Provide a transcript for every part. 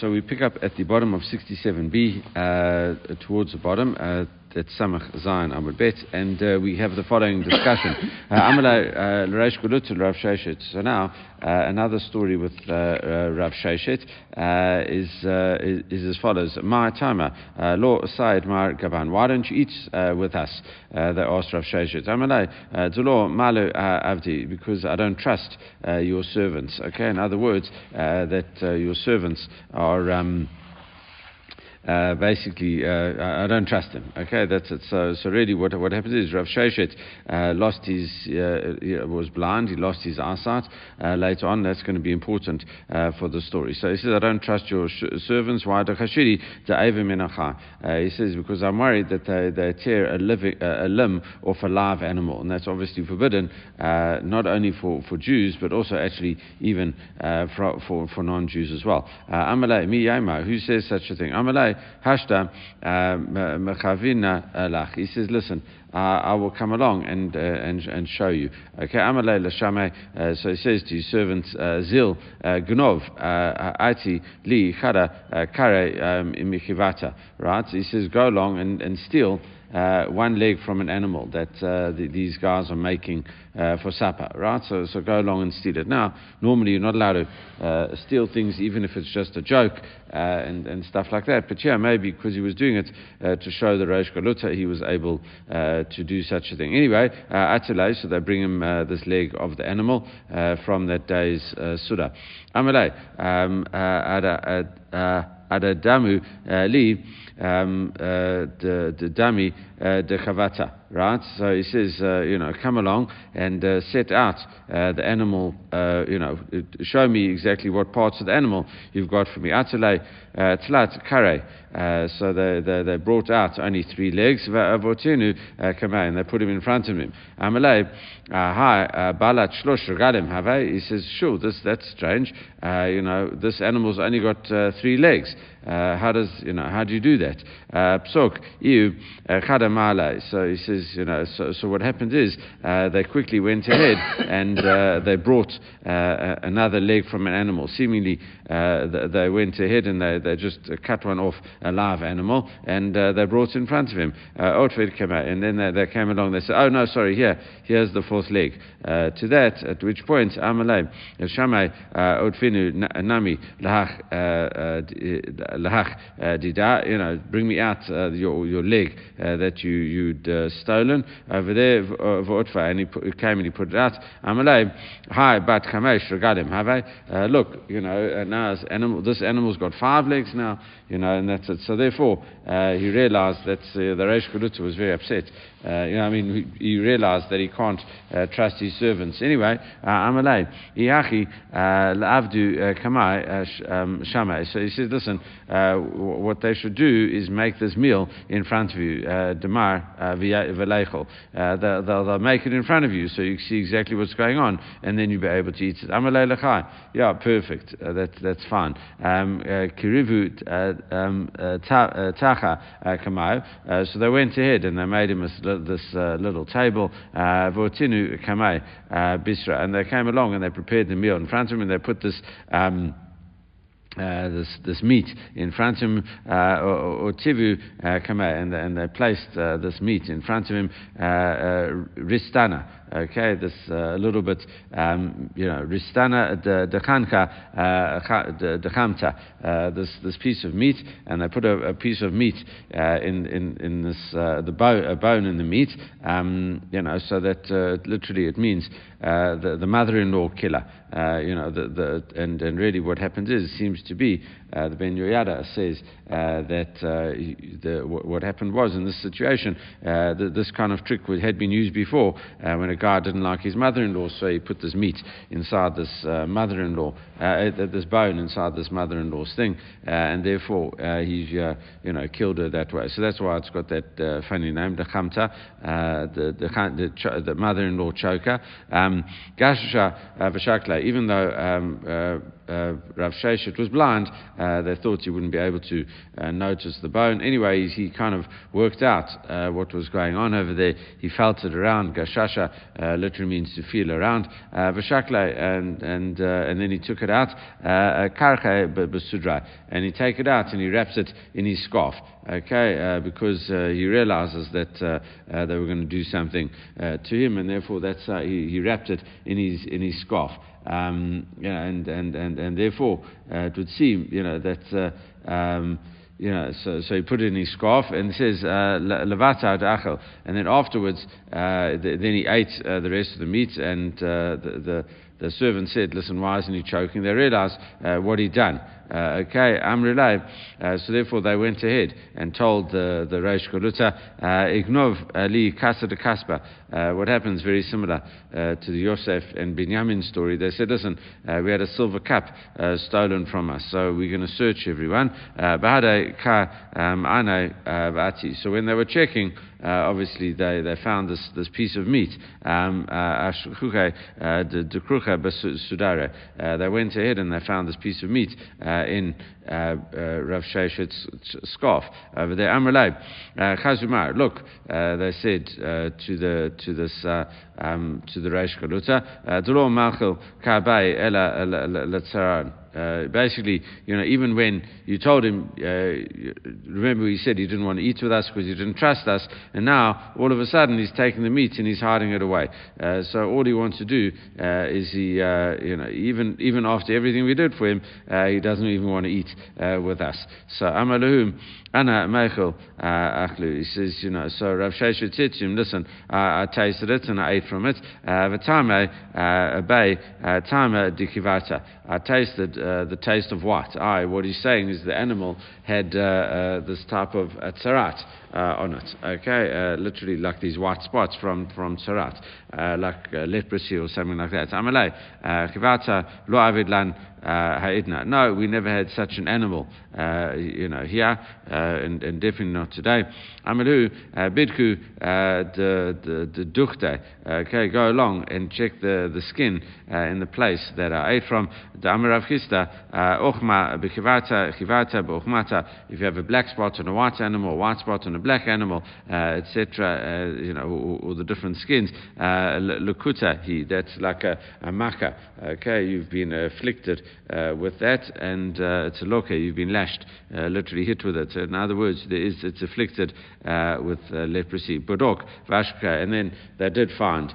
so we pick up at the bottom of 67b, uh, towards the bottom. Uh, that's Samach Zion Amud Bet, and uh, we have the following discussion. Uh, Amalai L'Reish Rav Sheshet. So now, uh, another story with uh, uh, Rav Sheshet is, is, is as follows: My timer, Lo Said Mar Gaban. Why don't you eat with us? they asked Rav Sheshet. Amalai Dulo Malu Avdi, because I don't trust your servants. Okay, in other words, that your servants are. Um, uh, basically, uh, I don't trust him. Okay, that's it. So, so really, what what happens is Rav Sheshet uh, lost his, uh, was blind. He lost his eyesight. Uh, later on, that's going to be important uh, for the story. So he says, I don't trust your sh- servants. Why the He says because I'm worried that they, they tear a, living, a limb off a live animal, and that's obviously forbidden, not only for, for Jews but also actually even for, for, for non-Jews as well. Mi Who says such a thing? Amalei uh, mechavina lach. He says, listen, uh, I will come along and, uh, and, and show you. Okay, Amalei. Uh, so he says to his servant Zil Gnov Ati Li Chada Kare um, Michivata. Right. So he says, go along and, and steal uh, one leg from an animal that uh, the, these guys are making uh, for supper, right? So, so go along and steal it. Now, normally you're not allowed to uh, steal things even if it's just a joke uh, and, and stuff like that. But yeah, maybe because he was doing it uh, to show the Rosh Galuta, he was able to do such a thing. Anyway, Atalay, so they bring him this leg of the animal from that day's uh, Suda. Amalei, um, Adadamu Li um, the, the dummy, the chavata right? So he says, uh, you know, come along and uh, set out uh, the animal, uh, you know, show me exactly what parts of the animal you've got for me. Atale uh, tlat kare. Uh, so they, they, they, brought out only three legs. Votinu and they put him in front of him. Amalei, hi, balat shlosh regalim have. He says, sure, this that's strange. you know, this animal's only got three legs. How does you know? How do you do that? You chadamale. So he says you know, so, so what happened is uh, they quickly went ahead and uh, they brought uh, another leg from an animal. Seemingly, uh, they went ahead and they, they just cut one off a live animal and uh, they brought it in front of him. Uh, came out, and then they, they, came along. They said, "Oh no, sorry, here, here's the fourth leg." to that, at which point Amalei Shamai Otfinu Nami Lahach Lahach Dida, you know, bring me out your your leg that you you'd stolen over there, uh, and he, put, he, came and he put it out. Amalei, hi, bat chamesh regalim, have I? Uh, look, you know, uh, now animal, this animal's got five legs now, you know, and that's it. So therefore, uh, he realized that uh, the Reish Galuta was very upset. Uh, you know, I mean, he, he realized that he can't uh, trust his servants. Anyway, Amalei, Iachi, L'avdu Kamai, um, Shamai. So he says, listen, what they should do is make this meal in front of you, Demar, Velechel. They'll, they'll make it in front of you so you see exactly what's going on, and then you'll be able to eat it. Amalei Lechai. Yeah, perfect. that, that's fine. Um, Kirivu um, Tacha Kamai. So they went ahead and they made him this uh, little table, uh, Vortinu Kamei uh, Bisra, and they came along and they prepared the meal in front of him and they put this. Um, uh, this this meat in front of him, uh, or, tivu uh, and, and they placed uh, this meat in front of him, uh, ristana. Okay, this uh, a little bit, um, you know, ristana de dechanka uh, dechamta. Uh, this this piece of meat, and they put a, a piece of meat in, in in this the bone a bone in the meat. Um, you know, so that literally it means the the mother-in-law killer. you know, the the and and really what happens is it seems to be uh, the Ben Yoyada says uh, that uh, the, what happened was in this situation, uh, the, this kind of trick had been used before uh, when a guy didn't like his mother-in-law, so he put this meat inside this mother-in-law, this bone inside this mother-in-law's thing, and therefore he's you know killed her that way. So that's why it's got that funny name, the Khamta, the, the, the, the, mother-in-law choker. Um, even though um, uh, Rav Sheshet was blind, uh, they thought he wouldn't be able to uh, notice the bone. Anyway, he, kind of worked out uh, what was going on over there. He felt it around. Gashasha uh, literally means to feel around. Uh, Vashakle, and, and, and then he took it out. Karche besudra, and he take it out and he wraps it in his scarf. Okay, because he realizes that they were going to do something to him, and therefore that's he, he wrapped it in his in his scarf. Um, you know, and, and, and, and therefore uh, it would seem you know that uh, um, you know, so, so he put it in his scarf and says uh, levata achel, and then afterwards, uh, the, then he ate uh, the rest of the meat, and uh, the, the the servant said, Listen, why isn't he choking? They realized uh, what he'd done. Uh, okay, Amrilay. Uh, so therefore they went ahead and told the, the Reish Galuta, uh, Ignov Ali Kasa de Kaspa. Uh, what happens very similar uh, to the Yosef and Binyamin story. They said, Listen, we had a silver cup stolen from us, so we're going to search everyone. Um, so when they were checking, uh, obviously they, they found this, this piece of meat. Um, uh, uh, they went ahead and they found this piece of meat Uh, in uh, uh, Rav Sheshet's scarf over there. Amrlai, Chazumar, look, they said to the to this um, to the Reish Galuta, Dolo Malchil Kabai Ela Latzaran. Uh, basically, you know, even when you told him, uh, remember he said he didn't want to eat with us because he didn't trust us, and now all of a sudden he's taking the meat and he's hiding it away. Uh, so all he wants to do uh, is he, uh, you know, even even after everything we did for him, uh, he doesn't even want to eat with us. So Amalahum, Anna Michael Achlu, he says, you know, so Rav Sheshet said to him, listen, I tasted it and I ate from it. Vatame Bay Tama Dikivata. I tasted uh, the taste of what? I, what he's saying is the animal had uh, uh, this type of uh, tzarat uh, on it. Okay, uh, literally like these white spots from from tzarat, uh, like uh, leprosy or something like that. Amalei, kivata lo avidlan ha'idna. No, we never had such an animal, you know, here, and, and, definitely not today. Amalu bidku the the duchte. Okay, go along and check the the skin in the place that I ate from. The Amarav Chista, ochma b'chivata chivata b'ochmata. If you have a black spot on a white animal, a white spot on a black animal, uh, etc., uh, you know, or, or, the different skins. Uh, lukuta, he, that's like a, a maka. Okay, you've been afflicted uh, with that, and uh, it's a loka, you've been lashed, uh, literally hit with it. So in other words, there is, it's afflicted with leprosy. budok, vashka, and then they did find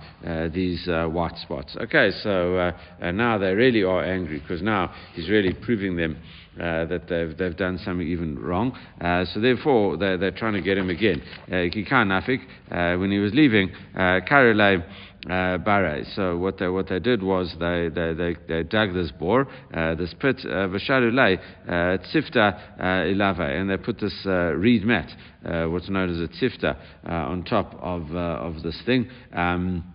these white spots. Okay, so now they really are angry because now he's really proving them uh, that they've, they've done something even wrong. Uh, so therefore, they're, they're trying to get him again. Kikan uh, Nafik, uh, when he was leaving, Karelai uh, bare. So what they, what they did was they, they, they, they dug this bore, uh, this pit, v'sharulei tzifta ilava, and they put this reed mat, what's known as a tzifta, on top of of this thing. Um,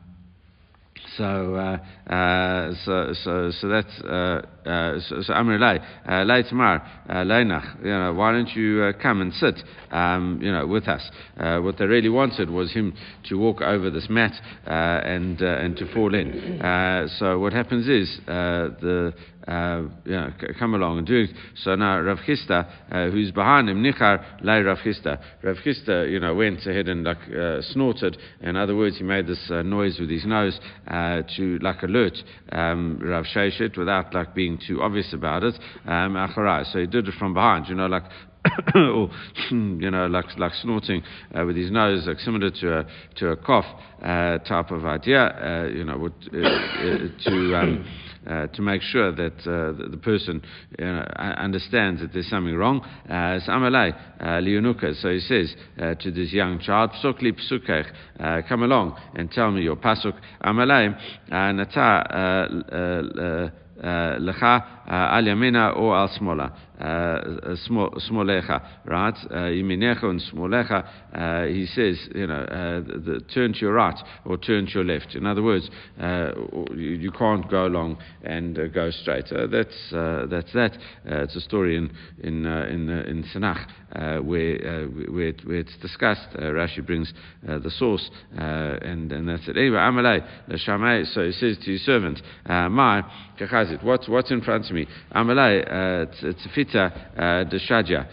so, uh, uh, so, so, so that's uh, uh, so, so uh, Lay Tamar, Lainach, you know, why don't you come and sit, um, you know, with us? what they really wanted was him to walk over this mat and and to fall in. so what happens is the uh, you know, come along and do it. So now Rav Chisda, uh, who's behind him, Nichar lay Rav Chisda. Rav Chisda, you know, went ahead and like uh, snorted. In other words, he made this uh, noise with his nose uh, to like alert um, Rav Sheshet without like being too obvious about it. Um, so he did it from behind, you know, like or you know, like like snorting uh, with his nose, like similar to a to a cough uh, type of idea. Uh, you know, would, to um, uh, to make sure that uh, the, person you know, understands that there's something wrong. Uh, uh so he says uh, to this young child, Psukli uh, come along and tell me your pasuk. Amalei nata lecha al yamina or al smola. Uh, smolecha, right? Uh, Yiminecha and smolecha, uh, he says, you know, uh, the, the, turn to your right or turn to your left. In other words, uh, you, you, can't go along and uh, go straight. that's, that's that. it's a story in, in, in, in Tanach where, where, where, it's discussed. Rashi brings the source, and, and that's it. Anyway, Amalei, so he says to his servant, My, what's, what's in front of me? Me. Amalei Tzfita Deshadia.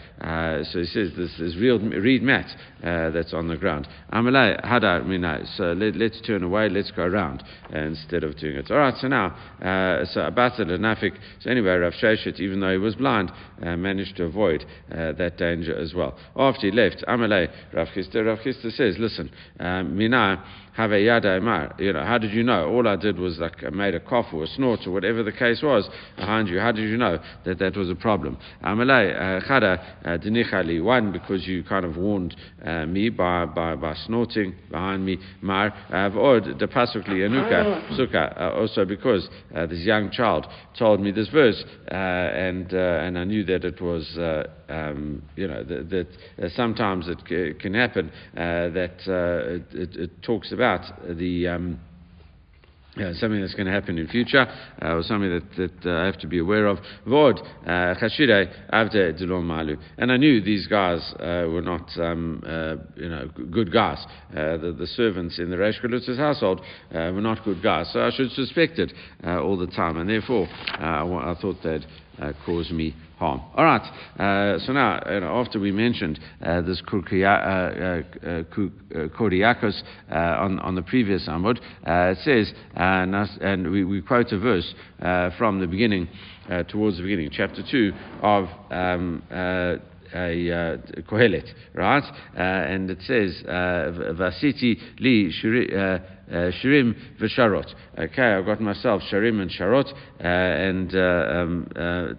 So he says this is real reed mat uh, that's on the ground. Amalei Hada Minai. So let, us turn away, let's go around uh, instead of doing it. All right, so now, uh, so Abata Nafik. So anyway, Rav Sheshet, even though he was blind, uh, managed to avoid uh, that danger as well. After he left, Amalei Rav Chisda, Rav Chisda says, listen, um, You know, how did you know? All I did was like I made a cough or a snort or whatever the case was behind you. How did you know that that was a problem? Uh, uh, dinichali. One because you kind of warned uh, me by, by, by snorting behind me. Mar uh, v'od the pasukli anuka suka. Uh, also because uh, this young child told me this verse and and I knew that it was um, you know that, that sometimes it c- can happen that it, it talks about about the um, uh, something that's going to happen in future, uh, or something that, that uh, I have to be aware of. Vod, uh, malu. And I knew these guys uh, were not, um, uh, you know, good guys. The, the, servants in the Reish household were not good guys, so I should suspect it all the time, and therefore I, thought they'd cause me harm. All right. Uh, so now, you know, after we mentioned uh, this Kodiakos uh, uh, uh, on, on the previous Amud, it says, and we, we, quote a verse from the beginning, towards the beginning, chapter 2 of. Um, uh, Kohelet, right? Uh, and it says, Vasiti li shirim v'sharot. Okay, I've got myself shirim and sharot, and um,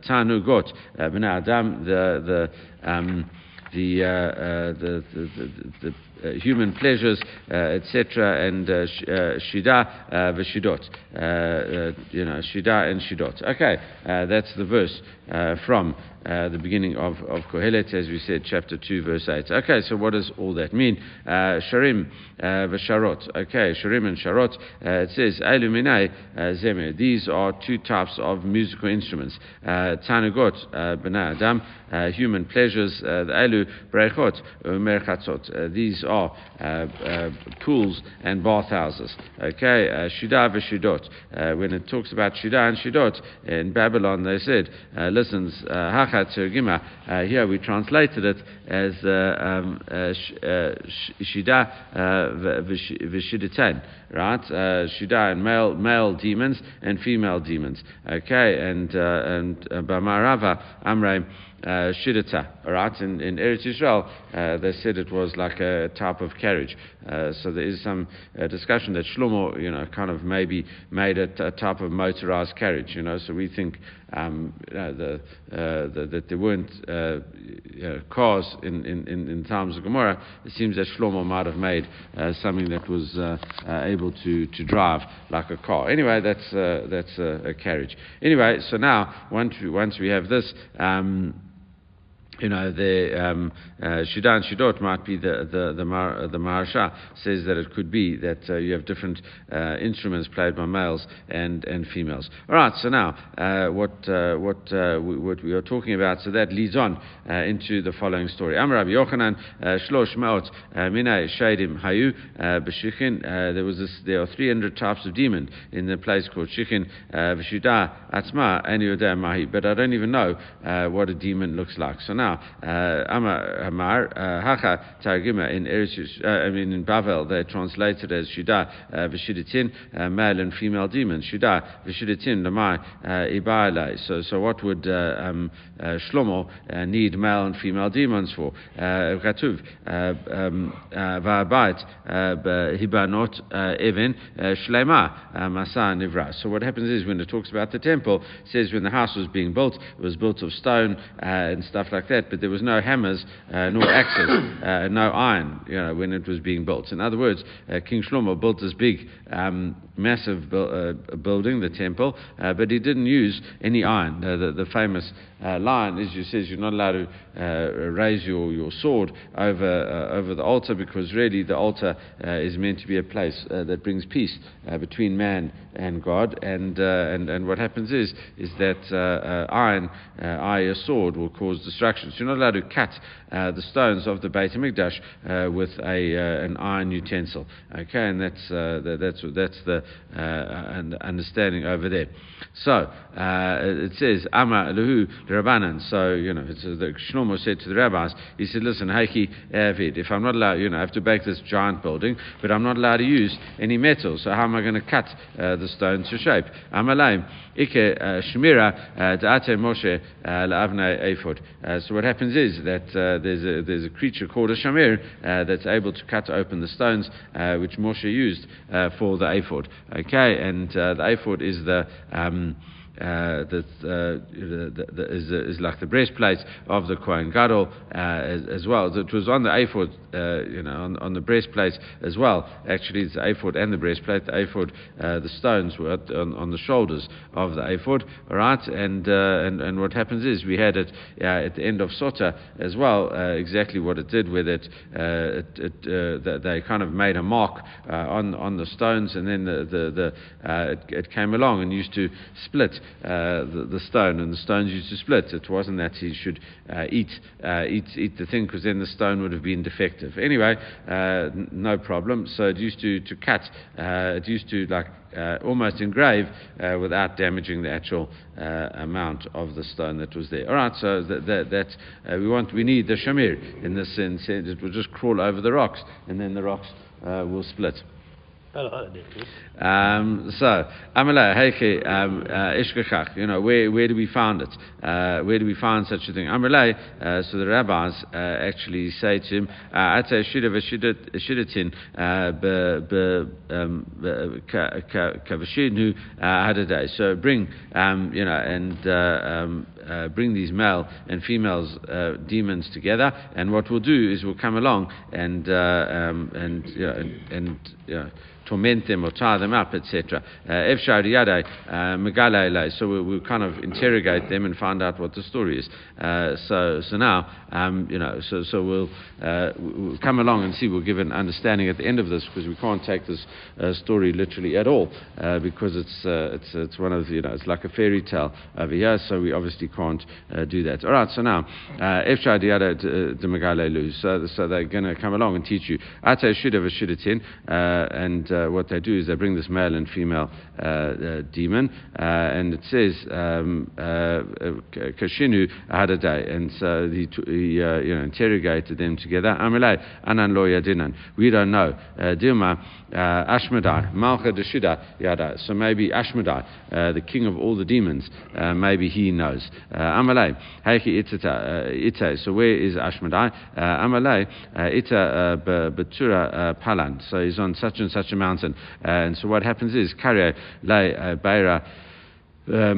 tanu got b'nai adam, the, the, um, the, uh, uh, the, the, the, uh, human pleasures, uh, etc., and uh, sh- shida v'shidot. you know, shida and shidot. Okay, that's the verse Uh, from uh, the beginning of, of Kohelet, as we said, chapter 2, verse 8. Okay, so what does all that mean? Uh, Sharim v'sharot. Okay, Sharim and Sharot. it says, Eluminai zemer. These are two types of musical instruments. Tanugot, b'nai adam, human pleasures, the Elu brechot, merchatzot. These are uh, uh, pools and bathhouses. Okay, uh, Shida v'Shidot. Uh, when it talks about Shida and Shidot in Babylon, they said, uh, listen, Hachat uh, here we translated it as uh, um, uh, uh, Shida v'Shidatan, right? Shida and male, male demons and female demons. Okay, and, and Bamarava Amre uh, right? In, in Eretz Israel, uh, they said it was like a type of carriage. Uh, so there is some uh, discussion that Shlomo, you know, kind of maybe made it a type of motorized carriage, you know. So we think um, the, uh, the, that there weren't uh, know, cars in, in, in, times of Gemara. It seems that Shlomo might have made something that was able to, to drive like a car. Anyway, that's, that's a, a, carriage. Anyway, so now once we, once we have this. Um, you know, the um, uh, Shudan Shudot might be the the the, Mar, the Maharsha says that it could be that uh, you have different uh, instruments played by males and, and females. All right, so now uh, what uh, what we, what we are talking about, so that leads on into the following story. Amar Rabbi Yochanan Shlosh Maot Minay Shaidim Hayu B'Shichin. There was this, there are 300 types of demon in the place called Shichin V'Shuda Atzma Ani Mahi. But I don't even know what a demon looks like. So now Amar Hamar uh, Hacha Targuma in Eretz, uh, I mean in Bavel, they're translated as Shuda uh, Vishudatin, uh, male and female demons. Shuda Vishudatin Lamai uh, Ibailai. So, so what would um, Shlomo need male and female demons for? Katuv um, Va'abait Hibanot Even Shlema Masa Nivra. So what happens is when it talks about the temple, it says when the house was being built, it was built of stone and stuff like that but there was no hammers uh, nor axes, uh, no iron, you know, when it was being built. In other words, uh, King Shlomo built this big, um, massive bu- uh, building, the temple, uh, but he didn't use any iron. the, the famous uh, line is you says you're not allowed to uh, raise your, your sword over uh, over the altar because really the altar uh, is meant to be a place uh, that brings peace uh, between man and God and and and what happens is is that iron, i.e. a sword, will cause destruction So You're not allowed to cut uh, the stones of the Beit HaMikdash uh, with a, uh, an iron utensil. Okay, and that's, uh, the, that's, that's the uh, understanding over there. So, uh, it says, Ama Lahu Rabbanan. So, you know, it's, uh, the Shlomo said to the rabbis, he said, listen, Heiki Avid, if I'm not allowed, you know, I have to bake this giant building, but I'm not allowed to use any metal, so how am I going to cut the stone to shape? Amalayim, Ike Shmira, Da'ate Moshe, La'avna Ephod. So what happens is that there's, a, there's a creature called a shamir uh, that's able to cut open the stones uh, which Moshe used uh, for the ephod. Okay, and the ephod is the um, uh, that uh, the, the, is, is, like the breastplate of the Kohen Gadol uh, as, as, well. It was on the ephod, uh, you know, on, on, the breastplate as well. Actually, it's the ephod and the breastplate. The ephod, uh, the stones were on, on, the shoulders of the ephod, right? And, uh, and, and what happens is we had it at the end of Sota as well, exactly what it did with it. it, it they kind of made a mark on, on the stones, and then the, the, the it, it, came along and used to split uh, the, the, stone, and the stones used to split. It wasn't that he should uh, eat, uh, eat, eat the thing, because then the stone would have been defective. Anyway, uh, n- no problem. So it used to, to cut, it used to like almost engrave without damaging the actual amount of the stone that was there. All right, so that, that, that we want, we need the shamir in this sense. It will just crawl over the rocks, and then the rocks will split. Um, so, Amala, Heike, um, uh, you know, where, where do we find it? Uh, where do we find such a thing? Amalei, uh, so the rabbis uh, actually say to him, Ate Shida Veshidatin, Kavashinu Hadadai. So bring, um, you know, and uh, um, uh, bring these male and females uh, demons together, and what we'll do is we'll come along and uh, um, and, you know, and, and you know, torment them or tie them up, etc. Uh, uh, so we, will kind of interrogate them and find out what the story is. Uh, so, so now, um, you know, so, so we'll, uh, we'll, come along and see. We'll give an understanding at the end of this because we can't take this uh, story literally at all because it's, it's, it's one of, you know, it's like a fairy tale over here, so we obviously can't Uh, do that. All right, so now, uh, if uh, so, so they're going to come along and teach you. And uh, and what they do is they bring this male and female uh, uh, demon, and it says um, Kashinu Hadadai, and so he, he you know interrogated them together. Amalei Anan Lo Yadinan. We don't know. Dilma Uh, Ashmedai Malcha Deshida Yada. So maybe Ashmedai, uh, the king of all the demons, uh, maybe he knows. Amalei Heiki Itata Ita. So where is Ashmedai? Amalei Ita Betura Palan. So he's on such and such a mountain and so what happens is, Karya uh, Beira uh,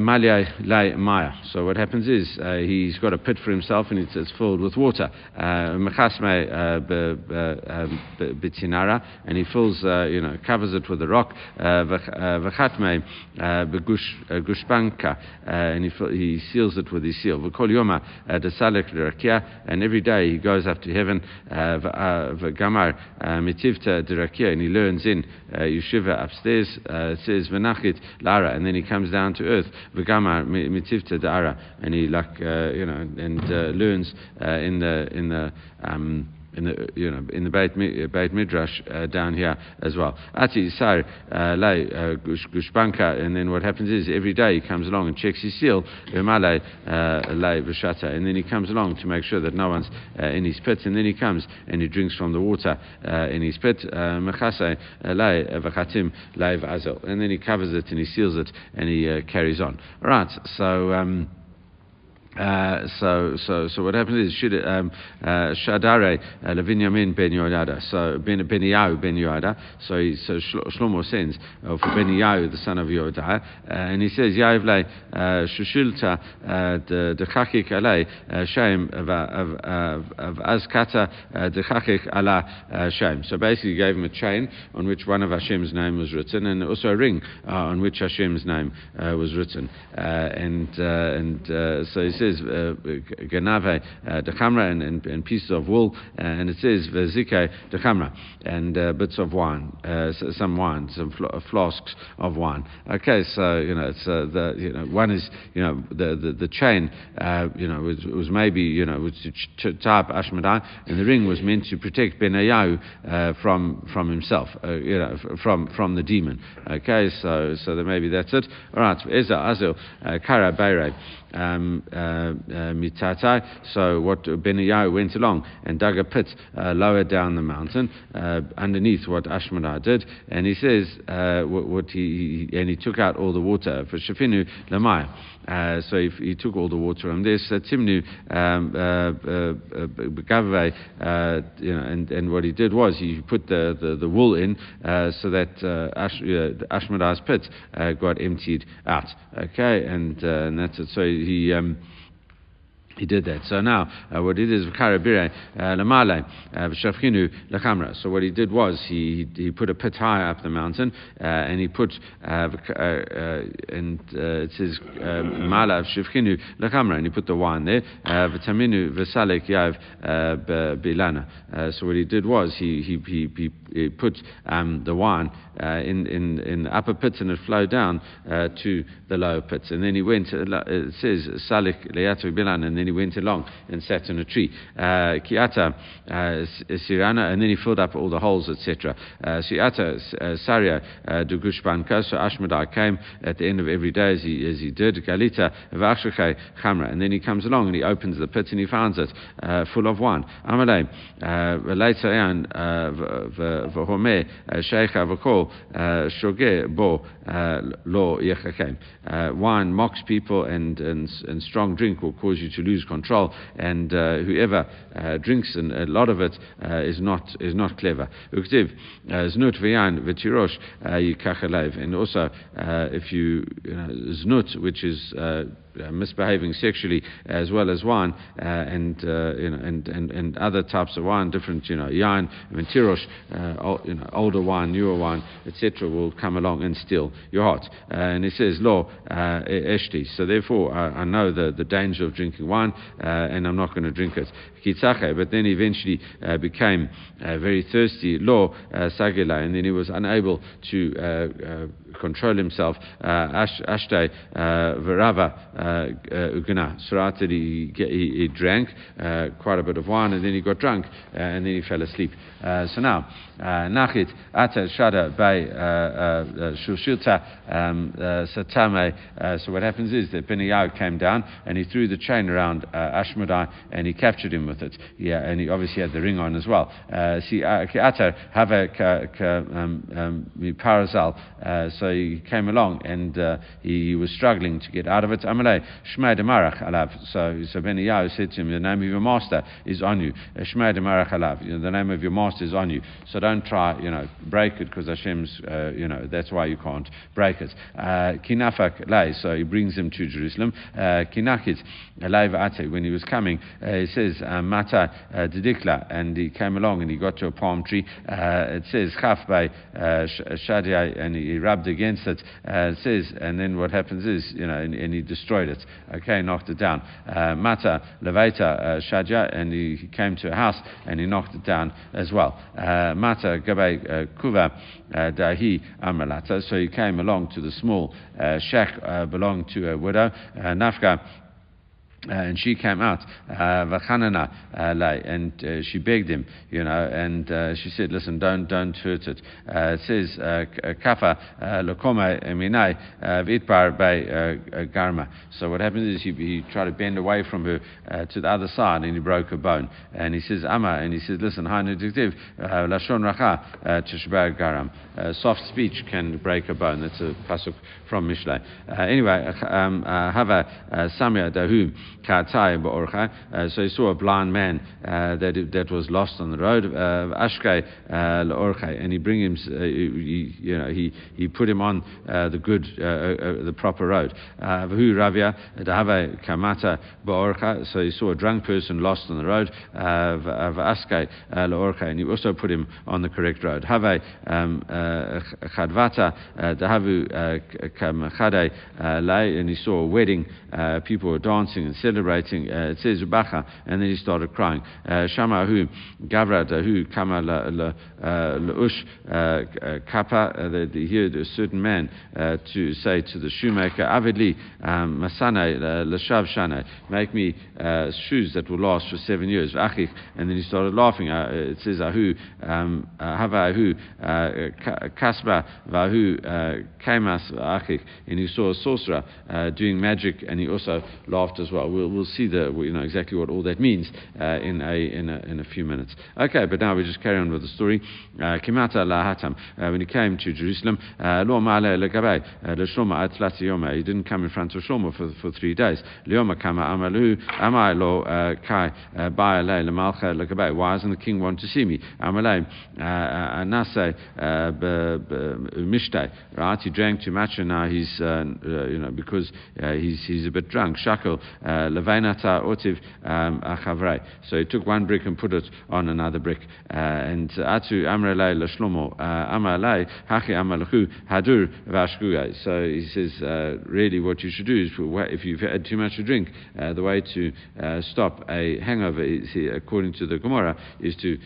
Lai Maya. So what happens is uh, he's got a pit for himself and it's, it's filled with water. Uh, Mechasme uh, um, Bitinara, and he fills, uh, you know, covers it with a rock. Uh, Vechatme Gushpanka, and he, he seals it with his seal. V'kol Yoma Desalek Derakia, and every day he goes up to heaven. V'gamar Mitivta Derakia, and he learns in Yeshiva upstairs. It says Venachit Lara, and then he comes down to earth earth, v'gamar mitzivta da'ara, and he like uh, you know and uh, learns uh, in the in the um, in the you know in the Beit, Beit Midrash uh, down here as well. Ati sar uh, lay uh, gushbanka, and then what happens is every day he comes along and checks his seal, lay v'shata, and then he comes along to make sure that no one's in his pit, and then he comes and he drinks from the water in his pit, mechase lay v'chatim lay v'azel, and then he covers it and he seals it and he carries on. Right, so. Um, uh, so, so, so what happened is um, uh, Shadare uh, Levinyamin ben Yoada, so ben Beniyahu ben Yoada. So, he, so Shlomo sends uh, for Beniyahu the son of Yoda, uh, and he says Yaivle uh, Shushilta the Chachik Ale Shem of Azkata the Chachik Ala Shem. So basically, he gave him a chain on which one of Hashem's name was written, and also a ring on which Hashem's name was written, and and so he says says uh, Ganave uh, the Chamra and, and, and, pieces of wool, uh, and it says Vezike Chamra and bits of wine, some wine, some fl- flasks of wine. Okay, so you know it's the you know one is you know the the, the chain you know was, was maybe you know was to tie up Ashmedai, and the ring was meant to protect Benayahu from from himself, you know from from the demon. Okay, so so that maybe that's it. All right, Eza Azil Kara Beire um, uh, uh. So what Benayahu went along and dug a pit uh, lower down the mountain underneath what Ashmedai did, and he says what, he, and he took out all the water for Shafinu Lamai. Uh, so if he took all the water from this, uh, Timnu um, uh, uh, you know, and, and what he did was he put the, the, the wool in so that uh, Ash, the Ashmedai's pit got emptied out. Okay, and, and that's it. So he um, he did that. So now, uh, what he did is karabire uh, lamale uh, v'shafchinu lechamra. So what he did was he he put a pit high up the mountain uh, and he put uh, and it says mala v'shafchinu lechamra and he put the wine there v'taminu v'salek yav bilana. So what he did was he he he, he put um, the wine uh, Uh, in, in, in the upper pits and it flowed down uh, to the lower pits. And then he went, uh, it says, Salik Leatu Bilan, and then he went along and sat on a tree. Uh, Kiata uh, uh, Sirana, and then he filled up all the holes, etc. Siata Saria Dugushbanka, so Ashmedai came at the end of every day as he, as he did. Galita Vachshake Chamra, and then he comes along and he opens the pit and he finds it full of wine. Amalei, later on, v'homeh sheikha v'kol shogeh bo lo yechakem. Wine mocks people and, and, and strong drink will cause you to lose control and uh, whoever uh, drinks and a lot of it uh, is not is not clever. Uktiv znut v'yan v'tirosh yikachalev. And also if you, you know, znut, which is uh, misbehaving sexually as well as wine uh, and, uh, you know, and, and, and other types of wine, different, you know, yain, tirosh, uh, you know, older wine, newer wine, etc., will come along and steal your heart. Uh, and it says, Lo, eshti. So therefore, I, I, know the, the danger of drinking wine and I'm not going to drink it. But then eventually uh, became uh, very thirsty, Lo, uh, sagela, and then he was unable to control himself. Ashtay, Verava, Ugana. So he, he, he drank uh, quite a bit of wine and then he got drunk uh, and then he fell asleep. Uh, so now, Nachit Ata Shada by Shushilta um, Satame. So what happens is that Benayahu came down and he threw the chain around Ashmedai and he captured him with it. Yeah, and he obviously had the ring on as well. See, Ata have a um, um, parazal. So he came along and he was struggling to get out of it. Amalei Shmei Demarach Alav. So, so Ben said to him, The name of your master is on you. Shmei Demarach Alav. The name of your master is on you. So don't try, you know, break it because Hashem's, uh, you know, that's why you can't break it. Uh, Kinafak Lay. So he brings him to Jerusalem. Uh, Kinakit Ate. When he was coming, uh, he says, Mata uh, Didikla. And he came along and he got to a palm tree. Uh, it says, Chaf by uh, Shadia, and he rubbed against it. it says, and then what happens is, you know, and, and he destroyed it. Okay, knocked it down. Uh, Mata Leveta uh, Shaja, and he came to a house and he knocked it down as well. Uh, Mata Gabe uh, Kuva Dahi Amalata, so he came along to the small shack belonged to a widow. Nafka uh, and she came out, uh, uh, and uh, she begged him, you know, and uh, she said, "Listen, don't don't hurt it." Uh, it says, "Kafa garma." So what happens is he, he, tried to bend away from her to the other side, and he broke her bone. And he says, "Ama," and he says, "Listen, lashon racha tishbar garam." Soft speech can break a bone. That's a pasuk from Mishlei. anyway, um, hava samya dahum. Uh, so he saw a blind man uh, that, that was lost on the road, uh, Ashkei uh, and he bring him, uh, he, you know, he, he put him on uh, the good, the proper road. Vahu Dahave Kamata so he saw a drunk person lost on the road, and he also put him on the correct road. Have um, Chadvata, Dahavu Kamachade, and he saw a wedding, people were dancing and celebrating. Uh, it says Ubacha, and then he started crying. Uh, Shama hu gavra hu kama leush kappa. He heard a certain man to say to the shoemaker, Avidli um, masane l'shav shane, make me shoes that will last for seven years. And then he started laughing. it says ahu um, hava ahu kasba vahu kemas achik, and he saw a sorcerer uh, doing magic, and he also laughed as well. We'll, we'll see the, you know, exactly what all that means uh, in, a, in, a, in a few minutes. Okay, but now we just carry on with the story. Uh, Kimata uh, when he came to Jerusalem, yoma, he didn't come in front of Shlomo for, for three days. Why doesn't the king want to see me? Right? He drank too much and now he's, uh, you know, because uh, he's, he's a bit drunk. Shakel, uh, Uh, levainata otiv um, achavrei. So he took one brick and put it on another brick. Uh, and atu amrelei lashlomo uh, amalei hachi amalachu hadur vashkuya. So he says, really what you should do is, if you've had too much to drink, the way to stop a hangover, is, according to the Gemara, is to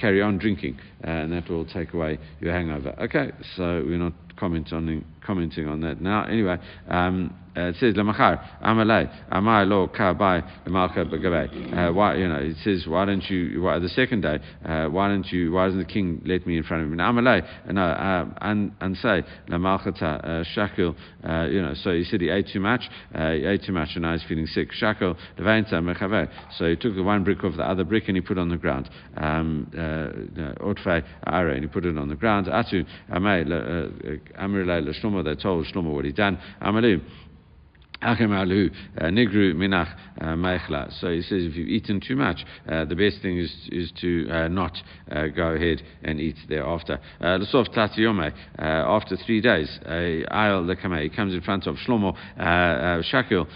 carry on drinking, and that will take away your hangover. Okay, so we're not commenting, commenting on that now. Anyway, um, uh, it says lemachar amalei amai lo kabai lemalcha begabe. Uh, why you know it says why don't you why, the second day uh, why don't you why doesn't the king let me in front of him? Amalei no uh, and and say lemalchata uh, shakil uh, you know so he said he ate too much uh, he ate too much and now he's feeling sick. Shakil levainta mechave so he took the one brick off the other brick and he put it on the ground. Um otfei and he put it on the ground. Atu amai amrulai shlomo they told shlomo what he'd done. Amalu Uh, uh, so he says if you've eaten too much, uh, the best thing is, is to uh, not uh, go ahead and eat thereafter. Uh, Tatiyome, after three days, Ayal Lekame, he comes in front of Shlomo Shakil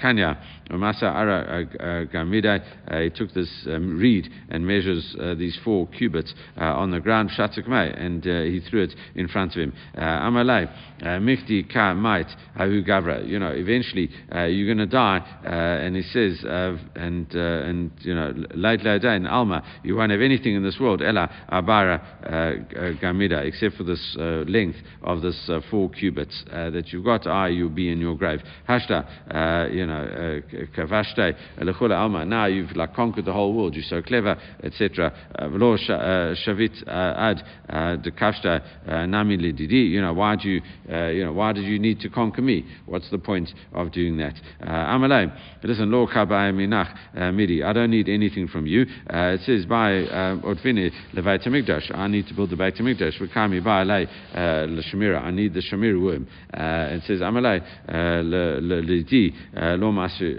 Kanya, Masa Ara uh, uh, Gamida, uh, he took this um, reed and measures these four cubits on the ground, Shatukme, and he threw it in front of him. Amalei, Michti Ka Mait, Ahu Gavra, you know, eventually uh, you're going to die. Uh, and he says, uh, and, uh, and, you know, late, late day in Alma, you won't have anything in this world, Ella Abara uh, Gamida, except for this length of this four cubits that you've got. I, you'll be in your grave. Hashta, you know, Kavashte, Lechula Alma. Now you've like conquered the whole world. You're so clever, etc. Uh, Velo uh, Shavit uh, Ad de Kashta Nami Lididi. You know, why do you, you know, why did you need to conquer me? What's the point of doing that. Uh, Amalei, listen, lo kabai minach uh, midi. I don't need anything from you. Uh, it says by Odvini levait hamikdash. I need to build the Beit Hamikdash. V'kami by lei l'shemira. I need the shemir worm. It says Amalei l'di lo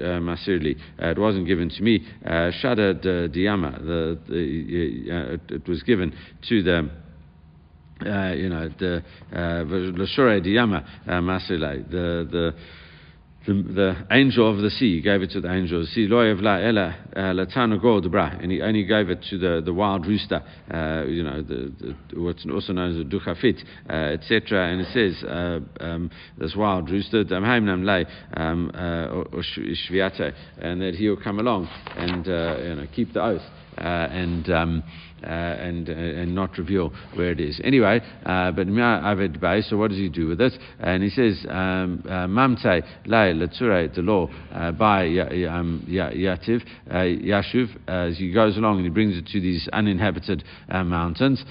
Uh, masirli. Uh, it wasn't given to me. Uh, Shada diyama. It was given to the uh, you know, the Lashore Diyama Masile, the the the, the, angel of the sea gave it to the angel of the sea. Uh, and he only gave it to the, the wild rooster, uh, you know, the, the, what's also known as the duchafit, uh, etc. And it says uh, um, this wild rooster, um, uh, and that he'll come along and uh, you know, keep the oath. And um, uh, and, uh, and not reveal where it is. Anyway, uh, but Avid Bay, so what does he do with this? And he says, um, Mamte Lai Lature, the law by um, Yativ, Yashuv, as he goes along and he brings it to these uninhabited mountains.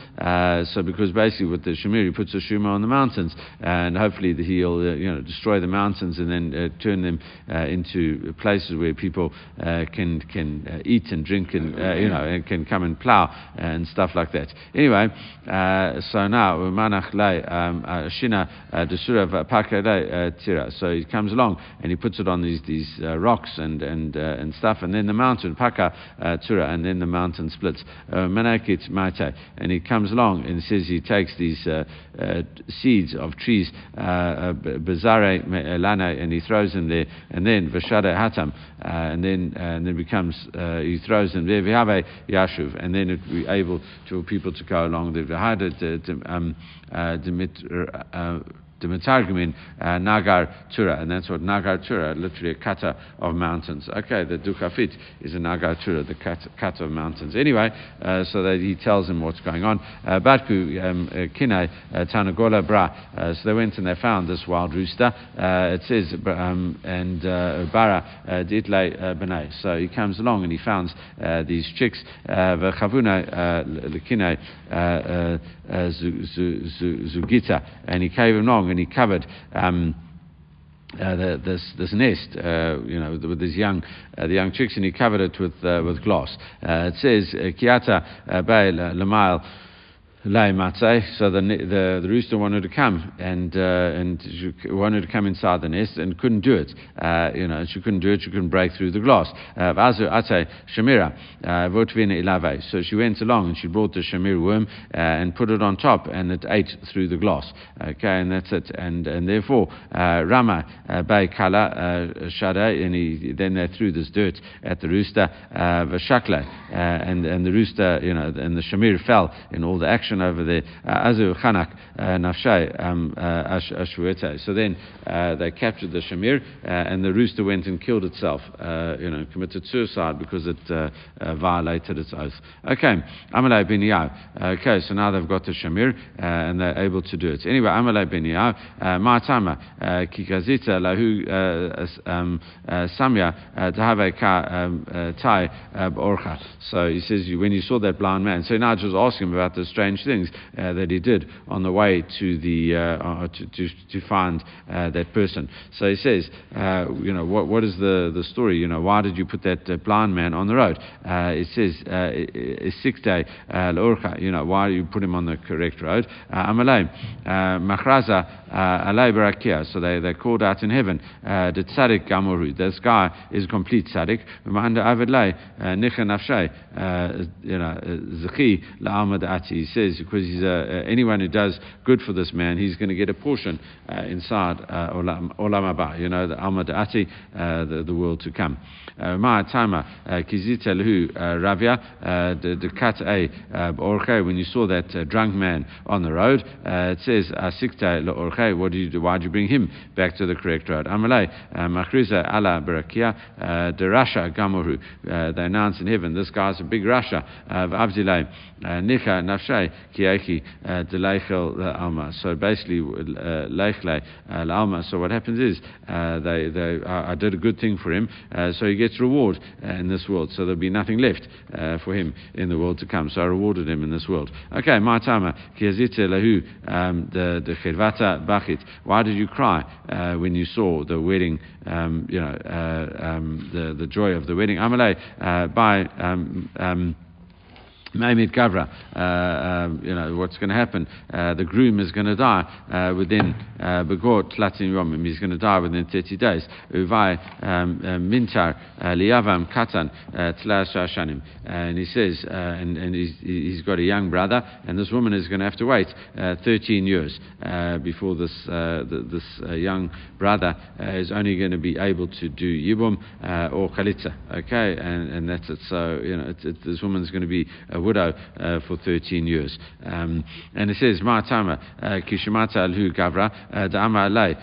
so, because basically with the Shamir, he puts a Shuma on the mountains, and hopefully he'll you know, destroy the mountains and then turn them into places where people can, can eat and drink and, you know, and can come and plow and stuff like that. Anyway, uh, so now Manach um, uh, Shina uh, Desura uh, Tira. So he comes along and he puts it on these these uh, rocks and and uh, and stuff, and then the mountain Paka uh, Tira, and then the mountain splits. Manakit Mate, and he comes along and says he takes these seeds of trees, Bazare Lana, and he throws them there, and then Vashada Hatam, and then and then becomes he throws them there. Yashuv, and then it able to people to go along. The Vahada um, uh, the Metargumin, uh, Nagar Tura, and that's what Nagar Tura, literally a kata of mountains. Okay, the Dukafit is a Nagar Tura, the kata, kata of mountains. Anyway, uh, so that he tells him what's going on. Uh, Batku um, uh, Kine uh, Tanagola Bra. Uh, so they went and they found this wild rooster. it says, um, and Bara Ditle Benay. So he comes along and he finds these chicks. V'chavuna Lekine Zugita, and he came along and he covered. Um, uh, the, this, this nest, uh, you know, with these young, uh, the young chicks, and he covered it with, uh, with glass. Uh, it says, Kiata Bay Lamail. Matzeh. So the, the, the rooster wanted to come and uh, and she wanted to come inside the nest and couldn't do it. Uh, you know, she couldn't do it. She couldn't break through the glass. Uh, Vazu Ate Shamira uh, Ilave. So she went along and she brought the Shamir worm uh, and put it on top and it ate through the glass. Okay, and that's it. And and therefore Rama Bay Kala Shada and he, then they threw this dirt at the rooster Vashakla and and the rooster you know and the Shamir fell in all the action over there. Uh, Azu Chanak uh, Nafshay um, uh. So then uh, they captured the Shamir, uh, and the rooster went and killed itself. Uh, you know, committed suicide because it violated its oath. Okay, Amalei bin Yao. Okay, so now they've got the Shamir, and they're able to do it. Anyway, Amalei bin Yao, Ma'atama Kikazita Lahu um, Samya Tahave Ka um, Tai Orcha. So he says, when you saw that blind man, so now just ask him about the strange things uh, that he did on the way to the uh, uh to, to, to, find uh, that person. So he says, uh, you know, what, what is the, the story? You know, why did you put that uh, blind man on the road? Uh, it says, uh, six day you know, why you put him on the correct road? Amalei, Machraza Alei. So they, they called out in heaven, the. This guy is complete tzaddik. Avedlei, Nicha you know, Ati. Because he's uh, uh, anyone who does good for this man, he's going to get a portion uh, inside uh, Olam, Haba, you know, the Ati, uh, the, the world to come. Uh, Ma'atama, uh, Kizita Lahu, Ravia, the kat a Orche, when you saw that drunk man on the road, it says, ah, Asikta Orche, what did you do? Why did you bring him back to the correct road? Amalei, Machriza ala Barakia, Derasha Gamoru, they announce in heaven, this guy's a big Rasha, Avzilei, Nicha Nafshay, Kieki uh, uh, Alma. So basically, uh, Leichle Alma. So what happens is they, they I did a good thing for him, so he gets reward in this world. So there'll be nothing left for him in the world to come. So I rewarded him in this world. Okay, my timer. Kiazite Lahu um, the the Chirvata Bachit. Why did you cry when you saw the wedding? Um, you know um, the the joy of the wedding. Amalei by um, um, Mamid Gavra, uh, um, you know, what's going to happen? Uh, the groom is going to die uh, within uh, Begor Tlatin Yomim. He's going to die within 30 days. Uvai um, uh, Mintar uh, Liavam Katan Tla Shashanim. And he says, and, and he's, he's got a young brother, and this woman is going to have to wait 13 years before this, the, this young brother is only going to be able to do Yibum or Chalitza. Okay, and, and that's it. So, you know, this woman is going to be a widow uh, for 13 years. Um, and it says, Ma'atama, uh, Kishimata alhu gavra, uh, da'ama alay,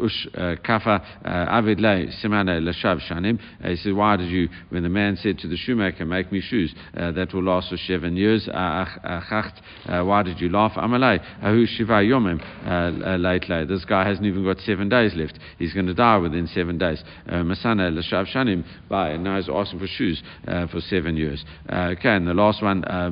ush kafa, avid lay, simane lashav shanim. He says, why did you, when the man said to the shoemaker, make me shoes that will last for seven years, why did you laugh? Amalay, ahu shiva yomim, late lay. This guy hasn't even got seven days left. He's going to die within seven days. Masana lashav shanim, now he's asking for shoes for seven years. Uh, and the last one, uh,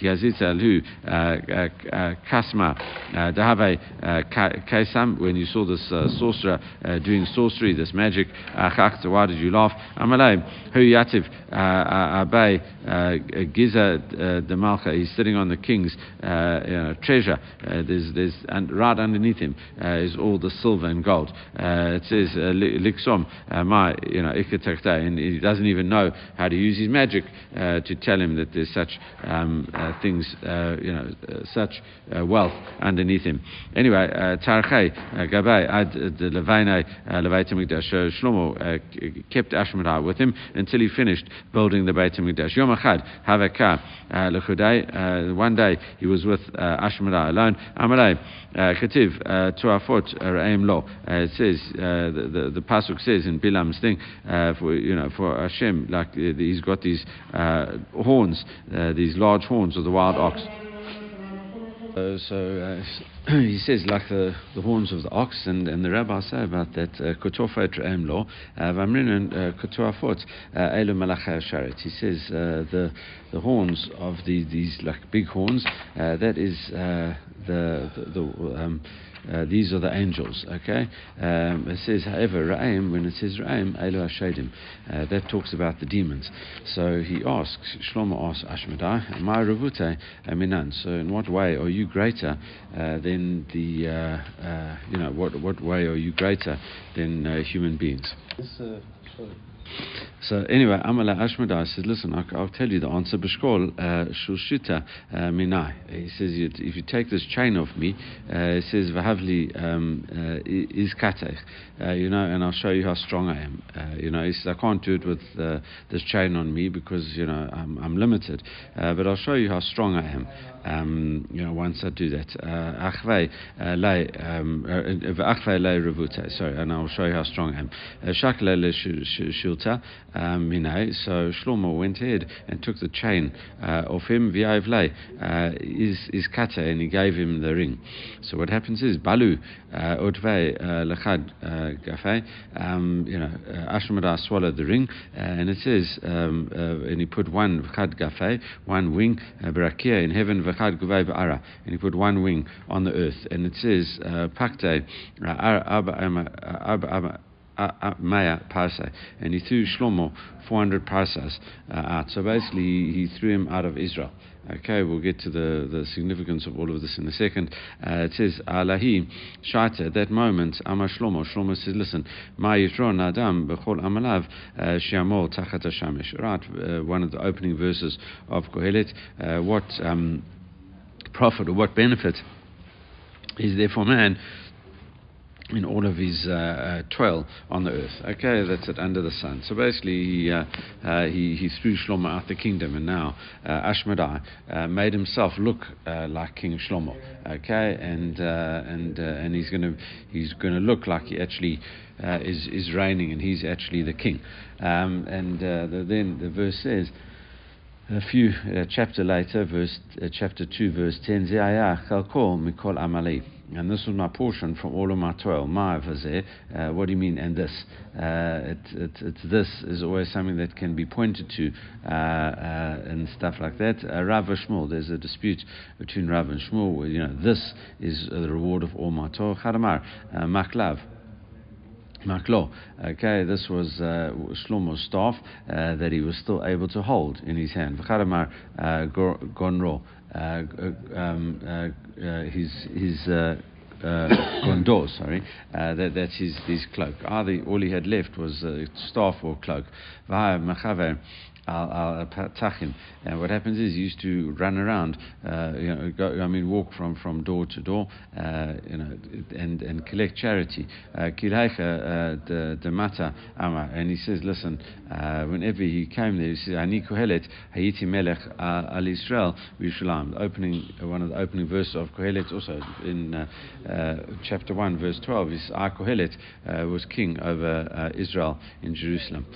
Kiazita Lu, uh, uh, uh, Kasma, uh, Dahave uh, Kaisam, when you saw this sorcerer doing sorcery, this magic, why did you laugh? Amalei, Hu Yativ, Abay, Giza de Malcha, he's sitting on the king's you know, treasure. there's, there's, and right underneath him is all the silver and gold. it says, Liksom, my, you know, and he doesn't even know how to use his magic to tell him that there's such um, uh, things, uh, you know, uh, such wealth underneath him. Anyway, Tarchei Gabay Ad the Levainai Levait Mikdash Shlomo kept Ashmedai with him until he finished building the Beit Mikdash. Yom Achad Havaka Lechudai. One day he was with Ashmedai alone. Amalei Ketiv Tuafot Re'im Lo. It says the, the the pasuk says in Bilam's thing for you know for Hashem like he's got these horns, these large horns of the wild ox. Uh, so uh, he says, like the, the horns of the ox, and, and the rabbis say about that, Kotofet Re'em Lo, Vamrin Kotoafot Elu Malachai Sharet. He says, uh, the, the horns of the, these like big horns, uh, that is the, the, the um, uh, these are the angels, okay? Um, it says, however, Ra'im, when it says Ra'im, Elu Ashadim, uh, that talks about the demons. So he asks, Shlomo asks Ashmedai, Ma Ravute Minan. So in what way are you greater uh, than the, uh, you know, what, what way are you greater than human beings? This, so anyway, Amala Ashmedai says, listen, I'll, I'll, tell you the answer. Bishkol uh, Shushita uh, Minai. He says, if you take this chain off me, uh, he says, Vahavli um, uh, is katech, you know, and I'll show you how strong I am. Uh, you know, he says, I can't do it with uh, this chain on me because, you know, I'm, I'm limited, but I'll show you how strong I am. Um, you know, once I do that, achvei lay revute. Sorry, and I'll show you how strong I am. Shakle le shulta um, so Shlomo went ahead and took the chain uh, of him, V'yavle, uh, is, is and he gave him the ring. So what happens is, Balu, uh, uh, Lechad, Gafei, um, you know, Ashmedai swallowed the ring, and it says, um, and he put one one wing, Barakia in heaven, Guvei Ba'ara, and he put one wing on the earth, and it says, Pakte, Abba, Maya parsa, and he threw Shlomo 400 parsas uh, out. So basically, he, threw him out of Israel. Okay, we'll get to the, the significance of all of this in a second. Uh, it says, Alahi Shaita, at that moment, Amar Shlomo, Shlomo says, listen, Ma Yitron Adam Bechol Amalav uh, Shiamol Tachat. Right, uh, one of the opening verses of Kohelet. Uh, what um, profit or what benefit is there for man in all of his uh, uh, toil on the earth. Okay, that's it, under the sun. So basically, he, uh, uh he, he, threw Shlomo out the kingdom, and now uh, Ashmedai uh, made himself look like King Shlomo. Okay, and and and he's going he's to look like he actually is is reigning, and he's actually the king. Um, and the, then the verse says a few uh, chapter later, verse uh, chapter two, verse ten, mikol amali. And this was my portion from all of my toil. My uh, what do you mean? And this, uh, it, it, it's this is always something that can be pointed to uh, uh and stuff like that. Uh, Rav Shmuel, there's a dispute between Rav and Shmuel. You know, this is the reward of all my toil. Chadamar, maklav. Maklo. Okay, this was uh, Shlomo's staff uh, that he was still able to hold in his hand. V'chadamar uh, gonro. Uh, um, uh, uh, his his uh, gondor, sorry, uh, that, that's his, his cloak. Ah, the, all he had left was a staff or cloak. Al Tachim. And what happens is he used to run around, uh, you know, go, I mean, walk from, from door to door, uh, you know, and, and collect charity. Uh, Kilaicha the Mata Ama. And he says, listen, uh, whenever he came there, he says, Ani Kohelet, Hayiti Melech al Israel, Vishalam. Opening, one of the opening verses of Kohelet, also in uh, chapter 1, verse 12, is I Kohelet was king over Israel in Jerusalem.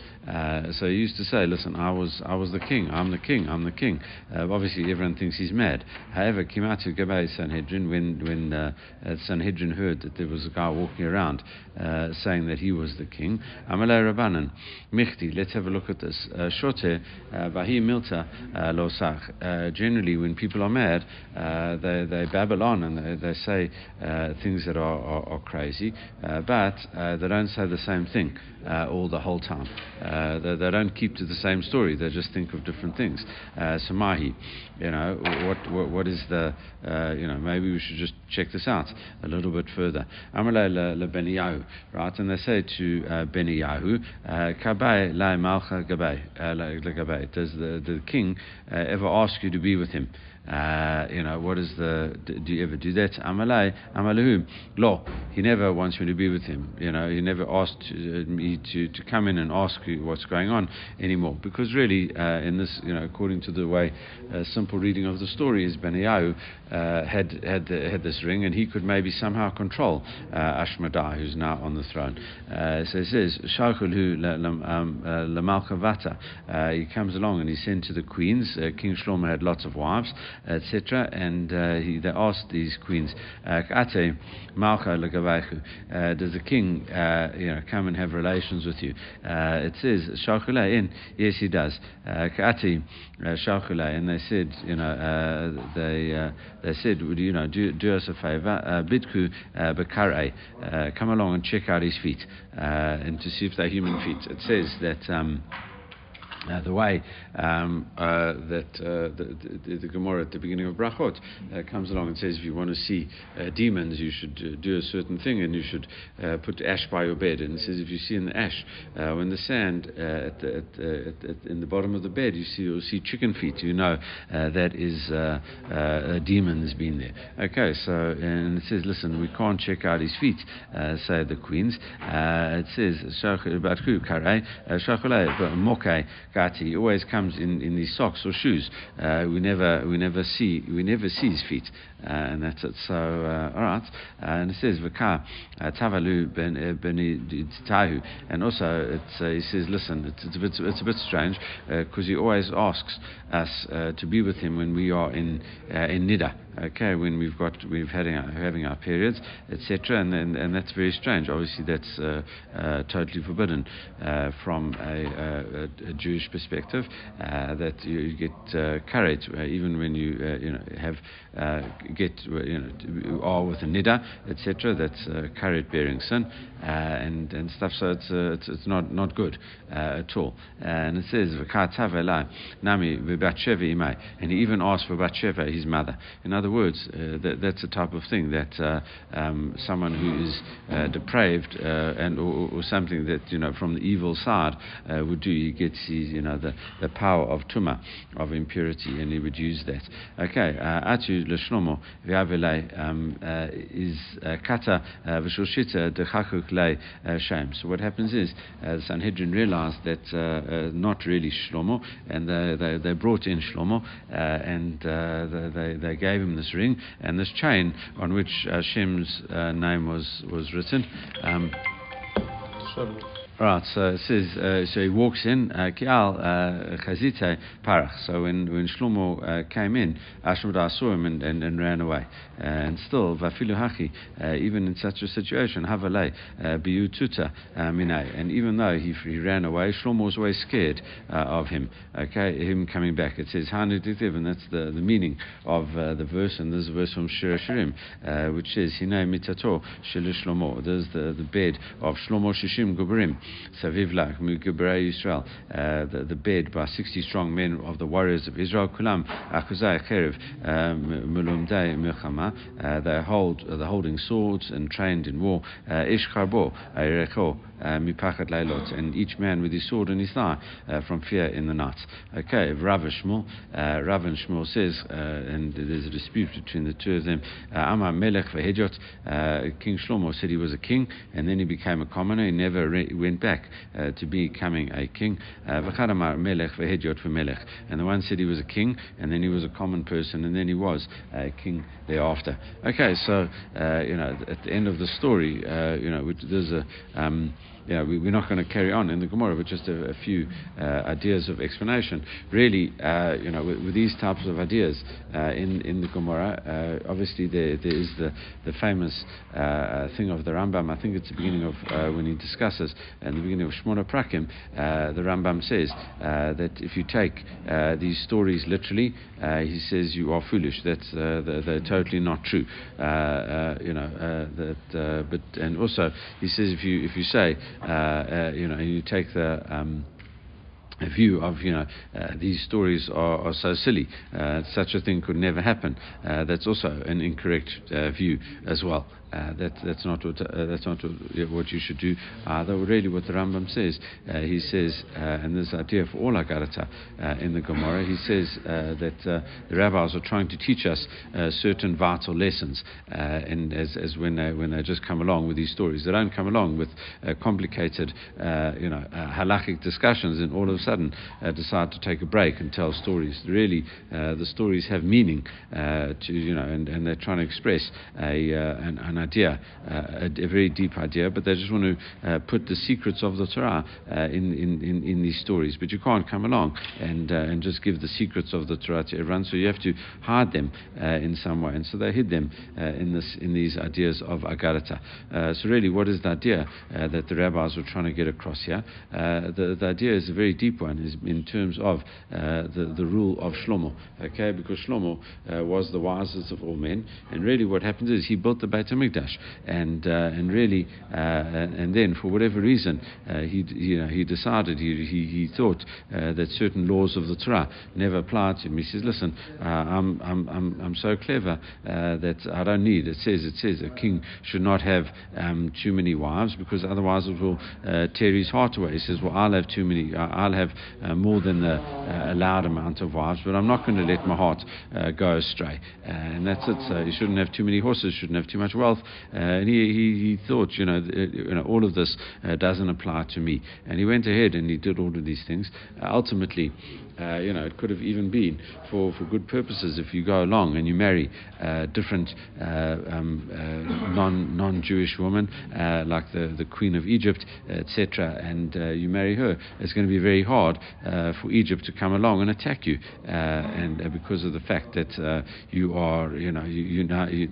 so he used to say, listen, I was was I was the king. I'm the king. I'm the king. Uh, obviously, everyone thinks he's mad. However, Kimatu Gabay Sanhedrin, when when uh, uh, Sanhedrin heard that there was a guy walking around uh, saying that he was the king, Amalei Rabbanan, Michti. Let's have a look at this. Uh, Shote uh, Bahi Milta Losach. Generally, when people are mad, they they babble on and they, they say things that are, are, are crazy, but they don't say the same thing all the whole time. They, they, don't keep to the same story. They just think of different things. Uh, Samahi, you know, what, what, what is the, uh, you know, maybe we should just check this out a little bit further. Amalei le Beniyahu, right? And they say to uh, Beniyahu, uh, Kabay la malcha gabay, Does the, the king uh, ever ask you to be with him? Uh, you know, what is the, do you ever do that? Amalai, Amalahu. Lo, he never wants me to be with him. You know, he never asked uh, me to, to come in and ask you what's going on anymore. Because really, uh, in this, you know, according to the way, uh, simple reading of the story is Benaiah uh, had, had, the, had this ring and he could maybe somehow control uh, Ashmedai, who's now on the throne. Uh, so it says, Shachulhu Lamalchavata. Um, he comes along and he's sent to the queens. King Shlomo had lots of wives etc. And uh, he, they asked these queens, uh, Malcha uh, does the king you know, come and have relations with you? it says, in, yes, he does. Uh, Ka'ati and they said, you know, uh, they, uh, they said, would you know, do, do us a favor, Bidku Bakare, come along and check out his feet and to see if they're human feet. It says that. Um, uh, the way um, uh, that uh, the, the, the, Gemara at the beginning of Brachot uh, comes along and says, if you want to see uh, demons, you should uh, do a certain thing and you should put ash by your bed. And it says, if you see in the ash, when the sand at the, at, at, in the bottom of the bed, you see, you'll see chicken feet, you know that is a demon has been there. Okay, so, and it says, listen, we can't check out his feet, say the queens. it says, Gati always comes in, in these socks or shoes. Uh, we never we never see we never see his feet, uh, and that's it. So uh, all right, uh, and it says V'ka uh, Tavalu ben Tahu, and also it he says listen, it's, it's, a bit it's a bit strange because he always asks us to be with him when we are in in Nida okay, when we've got we've having our, having our periods, etc. And, and, and that's very strange. Obviously, that's uh, uh, totally forbidden uh, from a, a, a, Jewish perspective. Uh, that you get uh, carried uh, even when you you know have get you know with a nida, etc. That's carried bearing sin and and stuff. So it's it's, it's, not not good at all. and it says nami and he even asked for Bathsheba, his mother. In other words, uh, that, that's a type of thing that uh, um, someone who is uh, depraved uh, and or, or, something that you know from the evil side uh, would do. He gets his, you know the, the power of tuma, of impurity, and he would use that. Okay, atu um, uh, is uh, kata uh, v'shoshita dechachuk le shem. So what happens is uh, Sanhedrin realized that not really Shlomo, and they, they, they brought in Shlomo, and they, they gave him this ring and this chain on which Hashem's uh, name was, was written. Um, Right, so it says, uh, so he walks in, uh, Kial uh, Chazite Parach. So when, when Shlomo uh, came in, Ashmedai saw him and, and, and ran away. and still, Vafilu Hachi, even in such a situation, Havalei, Biututa Minay. And even though he, he ran away, Shlomo was always scared of him, okay, him coming back. It says, Haneditiv, and that's the, the meaning of the verse, and this is a verse from Shir Shirim, which says, Hinay Mitato Shilish Shlomo. There's the, the bed of Shlomo Shishim Gubrim. Savivlach, Mugibrei Israel, uh, the, the bed by 60 strong men of the warriors of Israel, Kulam, Akuzai Cherev, um, Mulumdei Milchama, uh, they hold, uh, they're holding swords and trained in war, Ish Karbo, Erecho, uh, mipachat leilot, and each man with his sword in his thigh uh, from fear in the night. Okay, Rav Shmuel, uh, Rav and Shmuel says, uh, and there's a dispute between the two of them. Amar Melech vehejot, King Shlomo said he was a king, and then he became a commoner. He never re- went back to becoming a king. V'chadamar Melech vehejot v'melech, and the one said he was a king, and then he was a common person, and then he was a king thereafter. Okay, so you know, at the end of the story, you know, there's a um, you know, we, are not going to carry on in the Gemara, but just a, a few uh, ideas of explanation. Really, uh, you know, with, with, these types of ideas uh, in in the Gemara, uh, obviously there, there is the the famous uh, thing of the Rambam. I think it's the beginning of uh, when he discusses in the beginning of Shmona Prakim. Uh, the Rambam says that if you take these stories literally, he says you are foolish. That's they're, they're, totally not true. you know that, but and also he says if you if you say uh, uh, you know, you take the um, view of you know uh, these stories are, are so silly uh, such a thing could never happen. That's also an incorrect view as well uh, that, that's not what uh, that's not what you should do either really what the Rambam says uh, he says uh, and this idea for all Agarata uh, in the Gemara he says that the rabbis are trying to teach us certain vital lessons and as, as when they when they just come along with these stories they don't come along with complicated you know halachic discussions and all of a sudden uh, decide to take a break and tell stories. Really, uh, the stories have meaning uh, to you know, and, and they're trying to express a an, an, idea, uh, a, a, very deep idea, but they just want to uh, put the secrets of the Torah uh, in, in, in, in, these stories. But you can't come along and and just give the secrets of the Torah to everyone. So you have to hide them in some way, and so they hid them in this in these ideas of agarata. so really, what is the idea that the rabbis were trying to get across here? the, the idea is a very deep one is in terms of uh, the, the rule of Shlomo, okay? Because Shlomo uh, was the wisest of all men, and really what happens is he built the Beit Hamikdash, and uh, and really, uh, and then for whatever reason, uh, he you know he decided he he, he thought that certain laws of the Torah never applied to him. He says, listen, I'm, I'm I'm I'm so clever that I don't need. It says it says a king should not have um, too many wives because otherwise it will tear his heart away. He says, well, I'll have too many. I'll have uh, more than the uh, allowed amount of wives, but I'm not going to let my heart uh, go astray. and that's it. So you shouldn't have too many horses, shouldn't have too much wealth. Uh, and he, he, he thought, you know, uh, you know, all of this uh, doesn't apply to me. And he went ahead and he did all of these things. ultimately, uh, you know, it could have even been for, for good purposes if you go along and you marry uh, different uh, um, non non Jewish woman like the, the Queen of Egypt, etc., and you marry her. It's going to be very hard for Egypt to come along and attack you, and because of the fact that you are, you know, you, you know, you,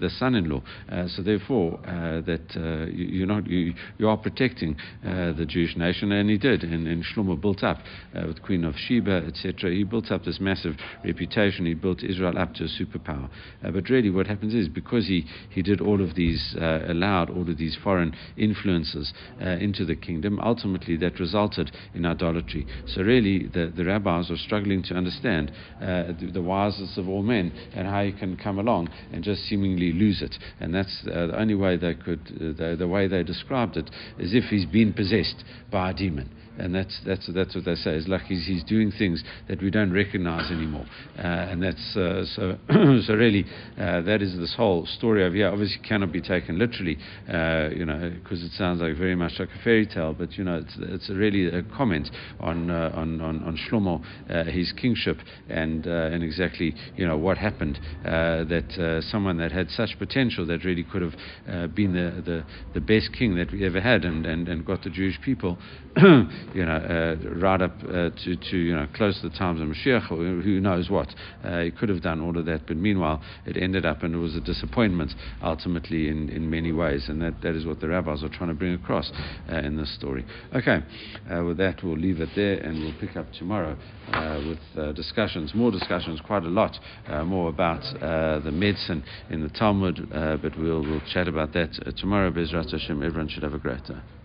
the son-in-law. So therefore, that you, you're not you, you are protecting the Jewish nation, and he did, and, and Shlomo built up with Queen of Sheba etc. He built up this massive reputation. He built Israel up to a superpower. Uh, but really, what happens is because he, he did all of these, uh, allowed all of these foreign influences uh, into the kingdom, ultimately that resulted in idolatry. So, really, the, the rabbis are struggling to understand uh, the, the, wisest of all men and how he can come along and just seemingly lose it. And that's uh, the only way they could, uh, the, the way they described it, is if he's been possessed by a demon and that's that's that's what they say. It's like he's he's doing things that we don't recognise anymore, uh, and that's uh, so so really uh, that is this whole story of yeah obviously cannot be taken literally, uh, you know, because it sounds like very much like a fairy tale, but you know it's it's really a comment on uh, on, on on Shlomo, uh, his kingship, and and exactly you know what happened that someone that had such potential that really could have been the, the the best king that we ever had and and, and got the Jewish people you know, uh, right up uh, to, to, you know, close to the times of Mashiach, or who knows what. Uh, he could have done all of that, but meanwhile, it ended up and it was a disappointment ultimately in, in many ways, and that, that is what the rabbis are trying to bring across uh, in this story. Okay, uh, with that, we'll leave it there and we'll pick up tomorrow uh, with discussions, more discussions, quite a lot more about the medicine in the Talmud, but we'll, we'll chat about that tomorrow. Bezrat Hashem, everyone should have a great day.